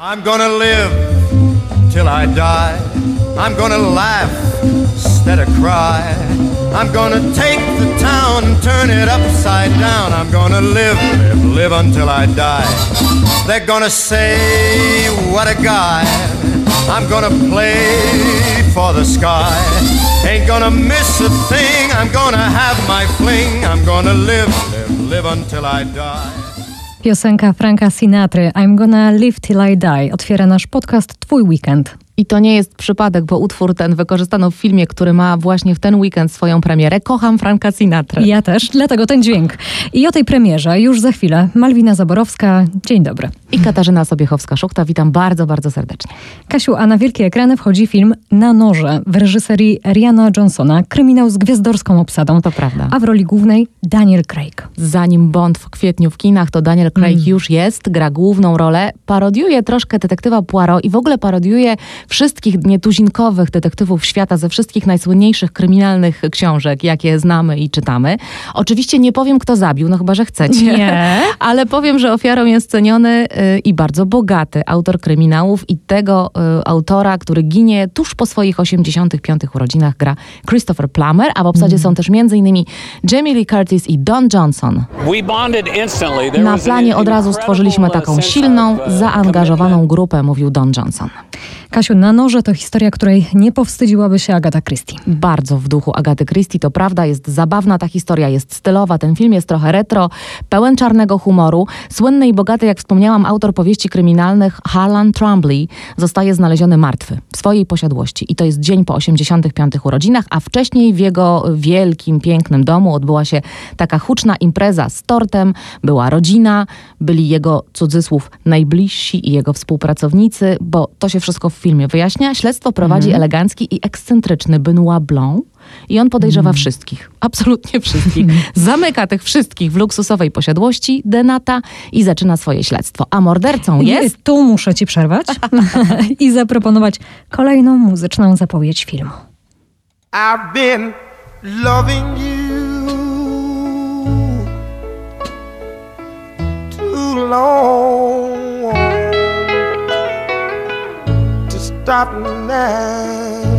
I'm gonna live till I die. I'm gonna laugh instead of cry. I'm gonna take the town and turn it upside down. I'm gonna live, live, live until I die. They're gonna say, what a guy. I'm gonna play for the sky. Ain't gonna miss a thing. I'm gonna have my fling. I'm gonna live, live, live until I die. Piosenka Franka Sinatry I'm Gonna Live Till I Die otwiera nasz podcast Twój Weekend. I to nie jest przypadek, bo utwór ten wykorzystano w filmie, który ma właśnie w ten weekend swoją premierę. Kocham Franka Sinatra. Ja też, dlatego ten dźwięk. I o tej premierze już za chwilę. Malwina Zaborowska, dzień dobry. I Katarzyna Sobiechowska-Szuchta, witam bardzo, bardzo serdecznie. Kasiu, a na wielkie ekrany wchodzi film Na noże w reżyserii Riana Johnsona, kryminał z gwiazdorską obsadą. To prawda. A w roli głównej Daniel Craig. Zanim Bond w kwietniu w kinach, to Daniel Craig już jest, gra główną rolę, parodiuje troszkę detektywa Poirot i w ogóle parodiuje wszystkich nietuzinkowych detektywów świata ze wszystkich najsłynniejszych kryminalnych książek, jakie znamy i czytamy. Oczywiście nie powiem, kto zabił, no chyba, że chcecie. Nie. Ale powiem, że ofiarą jest ceniony y, i bardzo bogaty autor kryminałów i tego y, autora, który ginie tuż po swoich 85 urodzinach gra Christopher Plummer, a w obsadzie są też m.in. Jamie Lee Curtis i Don Johnson. Na planie od razu stworzyliśmy taką silną, uh, zaangażowaną grupę, mówił Don Johnson. Kasiu, Na noże to historia, której nie powstydziłaby się Agata Christie. Bardzo w duchu Agaty Christie, to prawda, jest zabawna ta historia, jest stylowa, ten film jest trochę retro, pełen czarnego humoru. Słynny i bogaty, jak wspomniałam, autor powieści kryminalnych Harlan Trumbley zostaje znaleziony martwy w swojej posiadłości. I to jest dzień po 85 urodzinach, a wcześniej w jego wielkim, pięknym domu odbyła się taka huczna impreza z tortem, była rodzina, byli jego cudzysłów najbliżsi i jego współpracownicy, bo to się wszystko filmie wyjaśnia. Śledztwo prowadzi elegancki i ekscentryczny Benoit Blanc. I on podejrzewa wszystkich, absolutnie wszystkich. Zamyka tych wszystkich w luksusowej posiadłości Denata i zaczyna swoje śledztwo. A mordercą jest I tu muszę ci przerwać i zaproponować kolejną muzyczną zapowiedź filmu. I've been loving you too long stop now.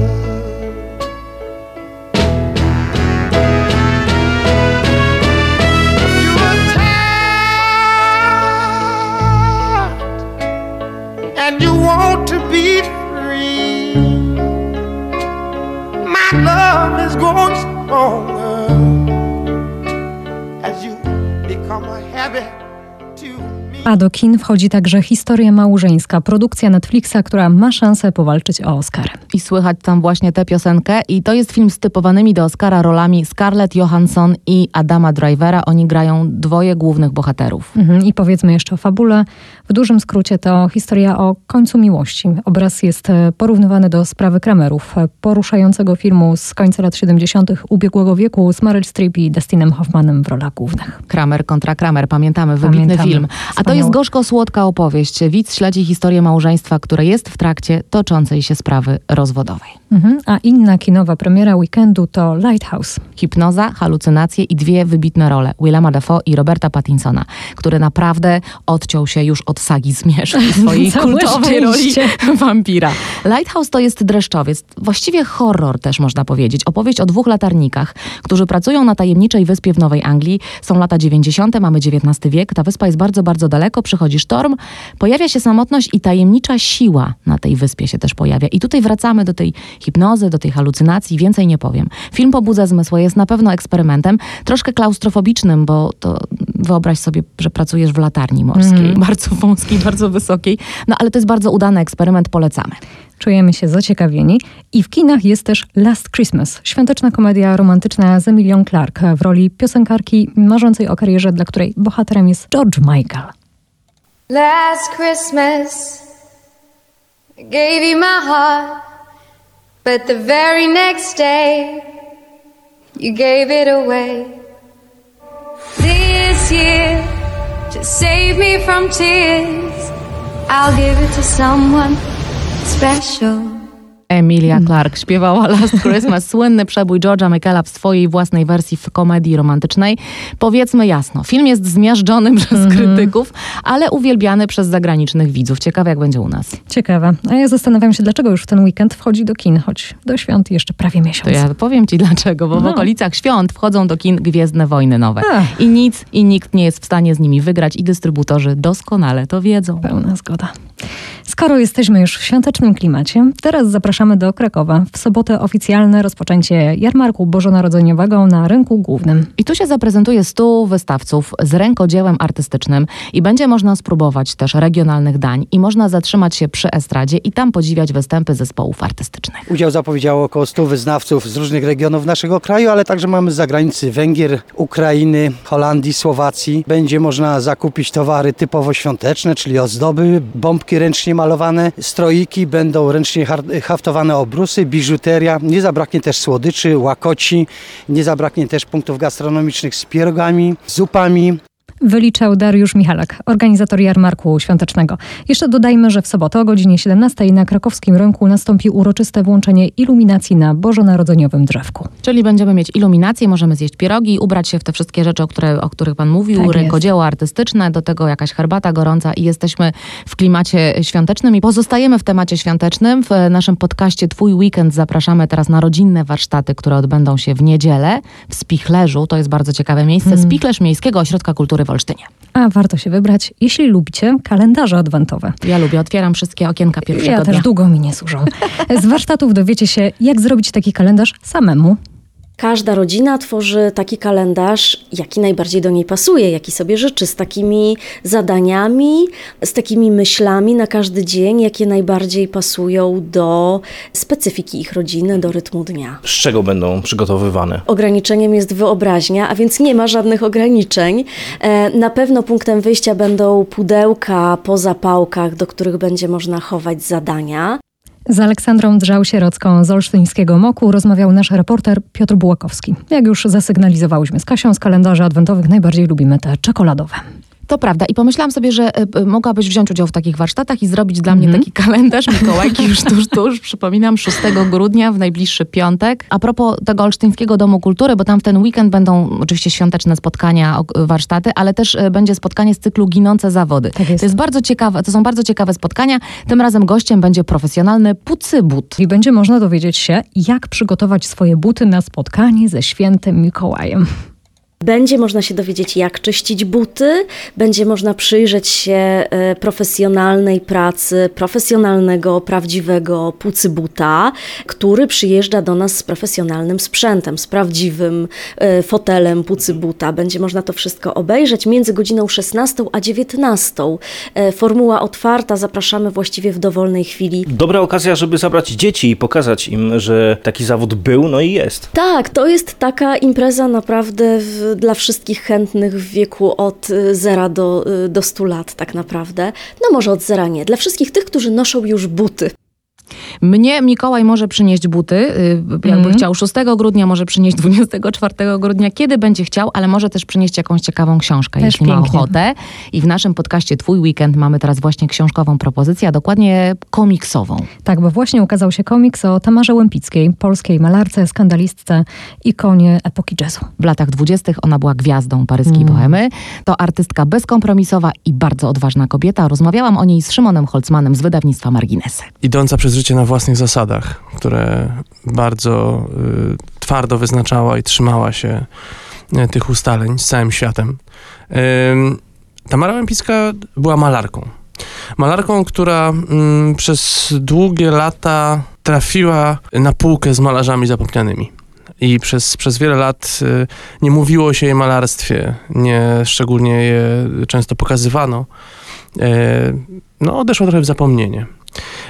A do kin wchodzi także historia małżeńska, produkcja Netflixa, która ma szansę powalczyć o Oscar. i słychać tam właśnie tę piosenkę. I to jest film z typowanymi do Oscara rolami Scarlett Johansson i Adama Drivera. Oni grają dwoje głównych bohaterów. Mhm. I powiedzmy jeszcze o fabule. W dużym skrócie to historia o końcu miłości. Obraz jest e, porównywany do sprawy Kramerów, e, poruszającego filmu z końca lat 70. ubiegłego wieku z Meryl Streep i Dustinem Hoffmanem w rolach głównych. Kramer kontra Kramer, pamiętamy, wybitny Pamiętamy. film. A to Wspaniały. jest gorzko-słodka opowieść. Widz śledzi historię małżeństwa, które jest w trakcie toczącej się sprawy rozwodowej. Mhm. A inna kinowa premiera weekendu to Lighthouse. Hipnoza, halucynacje i dwie wybitne role Willema Dafoe i Roberta Pattinsona, który naprawdę odciął się już od sagi Zmierzch swojej kultowej roli wampira. Lighthouse to jest dreszczowiec, właściwie horror też można powiedzieć. Opowieść o dwóch latarnikach, którzy pracują na tajemniczej wyspie w Nowej Anglii. Są lata 90., mamy XIX wiek, ta wyspa jest bardzo, bardzo daleko, przychodzi sztorm, pojawia się samotność i tajemnicza siła na tej wyspie się też pojawia. I tutaj wracamy do tej hipnozy, do tej halucynacji, więcej nie powiem. Film pobudza zmysły, jest na pewno eksperymentem, troszkę klaustrofobicznym, bo to wyobraź sobie, że pracujesz w latarni morskiej, bardzo wąskiej, bardzo wysokiej. No ale to jest bardzo udany eksperyment, polecamy. Czujemy się zaciekawieni. I w kinach jest też Last Christmas, świąteczna komedia romantyczna z Emilią Clark w roli piosenkarki marzącej o karierze, dla której bohaterem jest George Michael. Last Christmas, I gave you my heart, but the very next day, you gave it away. To save me from tears, I'll give it to someone special. Emilia Clarke śpiewała Last Christmas, słynny przebój George'a Michaela w swojej własnej wersji w komedii romantycznej. Powiedzmy jasno, film jest zmiażdżony przez krytyków, ale uwielbiany przez zagranicznych widzów. Ciekawe, jak będzie u nas. Ciekawe. A ja zastanawiam się, dlaczego już w ten weekend wchodzi do kin, choć do świąt jeszcze prawie miesiąc. To ja powiem ci dlaczego, bo w No. okolicach świąt wchodzą do kin Gwiezdne Wojny Nowe. Ach. I nic i nikt nie jest w stanie z nimi wygrać i dystrybutorzy doskonale to wiedzą. Pełna zgoda. Skoro jesteśmy już w świątecznym klimacie, teraz zapraszamy do Krakowa. W sobotę oficjalne rozpoczęcie jarmarku bożonarodzeniowego na rynku głównym. I tu się zaprezentuje 100 wystawców z rękodziełem artystycznym i będzie można spróbować też regionalnych dań i można zatrzymać się przy estradzie i tam podziwiać występy zespołów artystycznych. Udział zapowiedziało około 100 wyznawców z różnych regionów naszego kraju, ale także mamy z zagranicy Węgier, Ukrainy, Holandii, Słowacji. Będzie można zakupić towary typowo świąteczne, czyli ozdoby, bombki ręcznie malowane, stroiki, będą ręcznie haftowane obrusy, biżuteria. Nie zabraknie też słodyczy, łakoci, nie zabraknie też punktów gastronomicznych z pierogami, zupami, Wyliczał Dariusz Michalak, organizator jarmarku świątecznego. Jeszcze dodajmy, że w sobotę o godzinie 17 na krakowskim rynku nastąpi uroczyste włączenie iluminacji na bożonarodzeniowym drzewku. Czyli będziemy mieć iluminację, możemy zjeść pierogi, ubrać się w te wszystkie rzeczy, o, które, o których Pan mówił, Tak rękodzieło artystyczne, do tego jakaś herbata gorąca i jesteśmy w klimacie świątecznym i pozostajemy w temacie świątecznym. W naszym podcaście Twój Weekend zapraszamy teraz na rodzinne warsztaty, które odbędą się w niedzielę w Spichlerzu. To jest bardzo ciekawe miejsce. Hmm. Spichlerz Miejskiego Ośrodka Kultury w Olsztynie. A warto się wybrać, jeśli lubicie kalendarze adwentowe. Ja lubię, otwieram wszystkie okienka pierwszego Ja dnia. też długo mi nie służą. Z warsztatów dowiecie się, jak zrobić taki kalendarz samemu. Każda rodzina tworzy taki kalendarz, jaki najbardziej do niej pasuje, jaki sobie życzy, z takimi zadaniami, z takimi myślami na każdy dzień, jakie najbardziej pasują do specyfiki ich rodziny, do rytmu dnia. Z czego będą przygotowywane? Ograniczeniem jest wyobraźnia, a więc nie ma żadnych ograniczeń. E, Na pewno punktem wyjścia będą pudełka po zapałkach, do których będzie można chować zadania. Z Aleksandrą Drzał-Sierocką z Olsztyńskiego Moku rozmawiał nasz reporter Piotr Bułakowski. Jak już zasygnalizowałyśmy z Kasią, z kalendarzy adwentowych najbardziej lubimy te czekoladowe. To prawda. I pomyślałam sobie, że y, mogłabyś wziąć udział w takich warsztatach i zrobić dla mnie Mhm. taki kalendarz Mikołajki już tuż, tuż. Przypominam, 6 grudnia w najbliższy piątek. A propos tego Olsztyńskiego Domu Kultury, bo tam w ten weekend będą oczywiście świąteczne spotkania, ok- warsztaty, ale też y, będzie spotkanie z cyklu Ginące Zawody. Tak jest. To jest bardzo ciekawe, to są bardzo ciekawe spotkania. Tym razem gościem będzie profesjonalny pucybut. I będzie można dowiedzieć się, jak przygotować swoje buty na spotkanie ze świętym Mikołajem. Będzie można się dowiedzieć, jak czyścić buty, będzie można przyjrzeć się e, profesjonalnej pracy, profesjonalnego, prawdziwego pucybuta, który przyjeżdża do nas z profesjonalnym sprzętem, z prawdziwym e, fotelem pucybuta. Będzie można to wszystko obejrzeć między godziną 16 a 19. E, Formuła otwarta, zapraszamy właściwie w dowolnej chwili. Dobra okazja, żeby zabrać dzieci i pokazać im, że taki zawód był, no i jest. Tak, to jest taka impreza naprawdę w, dla wszystkich chętnych w wieku od y, 0 do, y, do 100 lat tak naprawdę. No może od zera nie. Dla wszystkich tych, którzy noszą już buty. Mnie Mikołaj może przynieść buty, y, jakby Mhm. chciał 6 grudnia, może przynieść 24 grudnia, kiedy będzie chciał, ale może też przynieść jakąś ciekawą książkę, Też jeśli ma pięknie. ochotę. I w naszym podcaście Twój Weekend mamy teraz właśnie książkową propozycję, a dokładnie komiksową. Tak, bo właśnie ukazał się komiks o Tamarze Łępickiej, polskiej malarce, skandalistce, ikonie epoki jazzu. W latach 20. ona była gwiazdą paryskiej Mm. bohemy. To artystka bezkompromisowa i bardzo odważna kobieta. Rozmawiałam o niej z Szymonem Holzmanem z wydawnictwa Marginesy. idąca przez życie na własnych zasadach, które bardzo y, twardo wyznaczała i trzymała się y, tych ustaleń z całym światem. Ym, Tamara Łępicka była malarką. Malarką, która mm, przez długie lata trafiła na półkę z malarzami zapomnianymi. I przez, przez wiele lat y, nie mówiło się jej malarstwie, nie szczególnie je często pokazywano. Y, no, odeszła trochę w zapomnienie.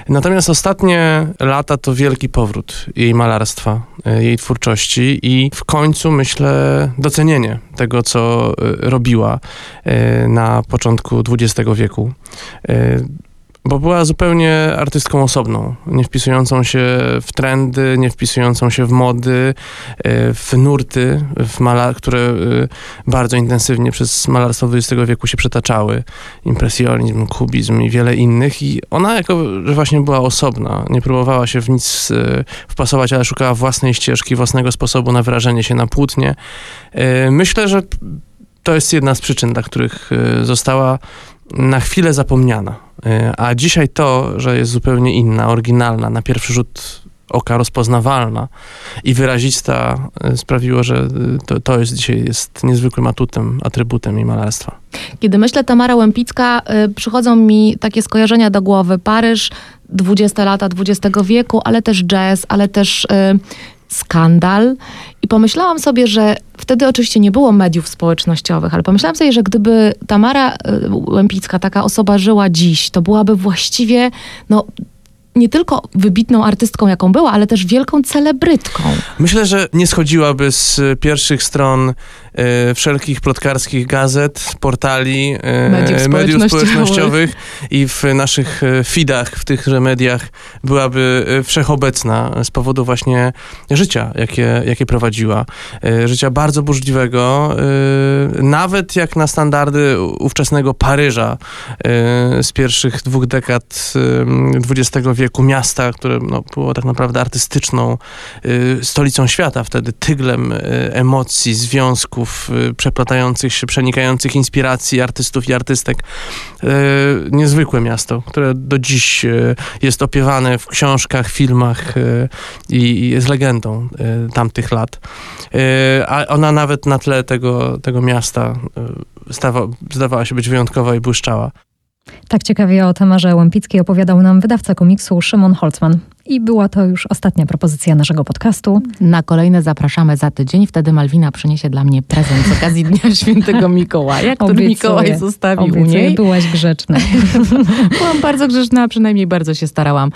Natomiast ostatnie lata to wielki powrót jej malarstwa, e, jej twórczości i w końcu myślę docenienie tego, co e, robiła e, na początku XX wieku. Bo była zupełnie artystką osobną, nie wpisującą się w trendy, nie wpisującą się w mody, e, w nurty, w mala, które e, bardzo intensywnie przez malarstwo XX wieku się przetaczały. Impresjonizm, kubizm i wiele innych. I ona jako, że właśnie była osobna, nie próbowała się w nic e, wpasować, ale szukała własnej ścieżki, własnego sposobu na wyrażenie się na płótnie. Myślę, że to jest jedna z przyczyn, dla których została na chwilę zapomniana. E, A dzisiaj to, że jest zupełnie inna, oryginalna, na pierwszy rzut oka rozpoznawalna i wyrazista e, sprawiło, że e, to, to jest dzisiaj jest niezwykłym atutem, atrybutem jej malarstwa. Kiedy myślę Tamara Łępicka, y, przychodzą mi takie skojarzenia do głowy. Paryż, 20 lata XX wieku, ale też jazz, ale też y, skandal. I pomyślałam sobie, że wtedy oczywiście nie było mediów społecznościowych, ale pomyślałam sobie, że gdyby Tamara y, Łępicka, taka osoba żyła dziś, to byłaby właściwie, no, nie tylko wybitną artystką, jaką była, ale też wielką celebrytką. Myślę, że nie schodziłaby z e, pierwszych stron e, wszelkich plotkarskich gazet, portali, e, Mediów społecznościowych. społecznościowych i w naszych e, feedach, w tychże mediach byłaby e, wszechobecna z powodu właśnie życia, jakie, jakie prowadziła. E, życia bardzo burzliwego, e, nawet jak na standardy ówczesnego Paryża e, z pierwszych dwóch dekad e, XX wieku, miasta, które no, było tak naprawdę artystyczną stolicą świata wtedy, tyglem emocji, związków, y, przeplatających się, przenikających inspiracji artystów i artystek. Y, Niezwykłe miasto, które do dziś y, jest opiewane w książkach, filmach i jest legendą tamtych lat. A ona nawet na tle tego, tego miasta stawa, zdawała się być wyjątkowa i błyszczała. Tak ciekawie o Tamarze Łępickiej opowiadał nam wydawca komiksu Szymon Holzman. I była to już ostatnia propozycja naszego podcastu. Na kolejne zapraszamy za tydzień. Wtedy Malwina przyniesie dla mnie prezent z okazji Dnia Świętego Mikołaja, który Obiecuję. Mikołaj zostawił u Obiecuję, niej. byłaś grzeczna. Byłam bardzo grzeczna, przynajmniej bardzo się starałam.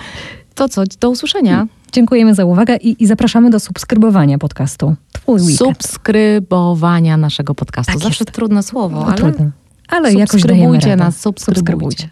To co, do usłyszenia. Dziękujemy za uwagę i, i zapraszamy do subskrybowania podcastu. Twój weekend. Subskrybowania naszego podcastu. Tak Zawsze jest. trudne słowo, No, ale trudno. Ale jakoś dajemy subskrybujcie radę. nas, subskrybujcie.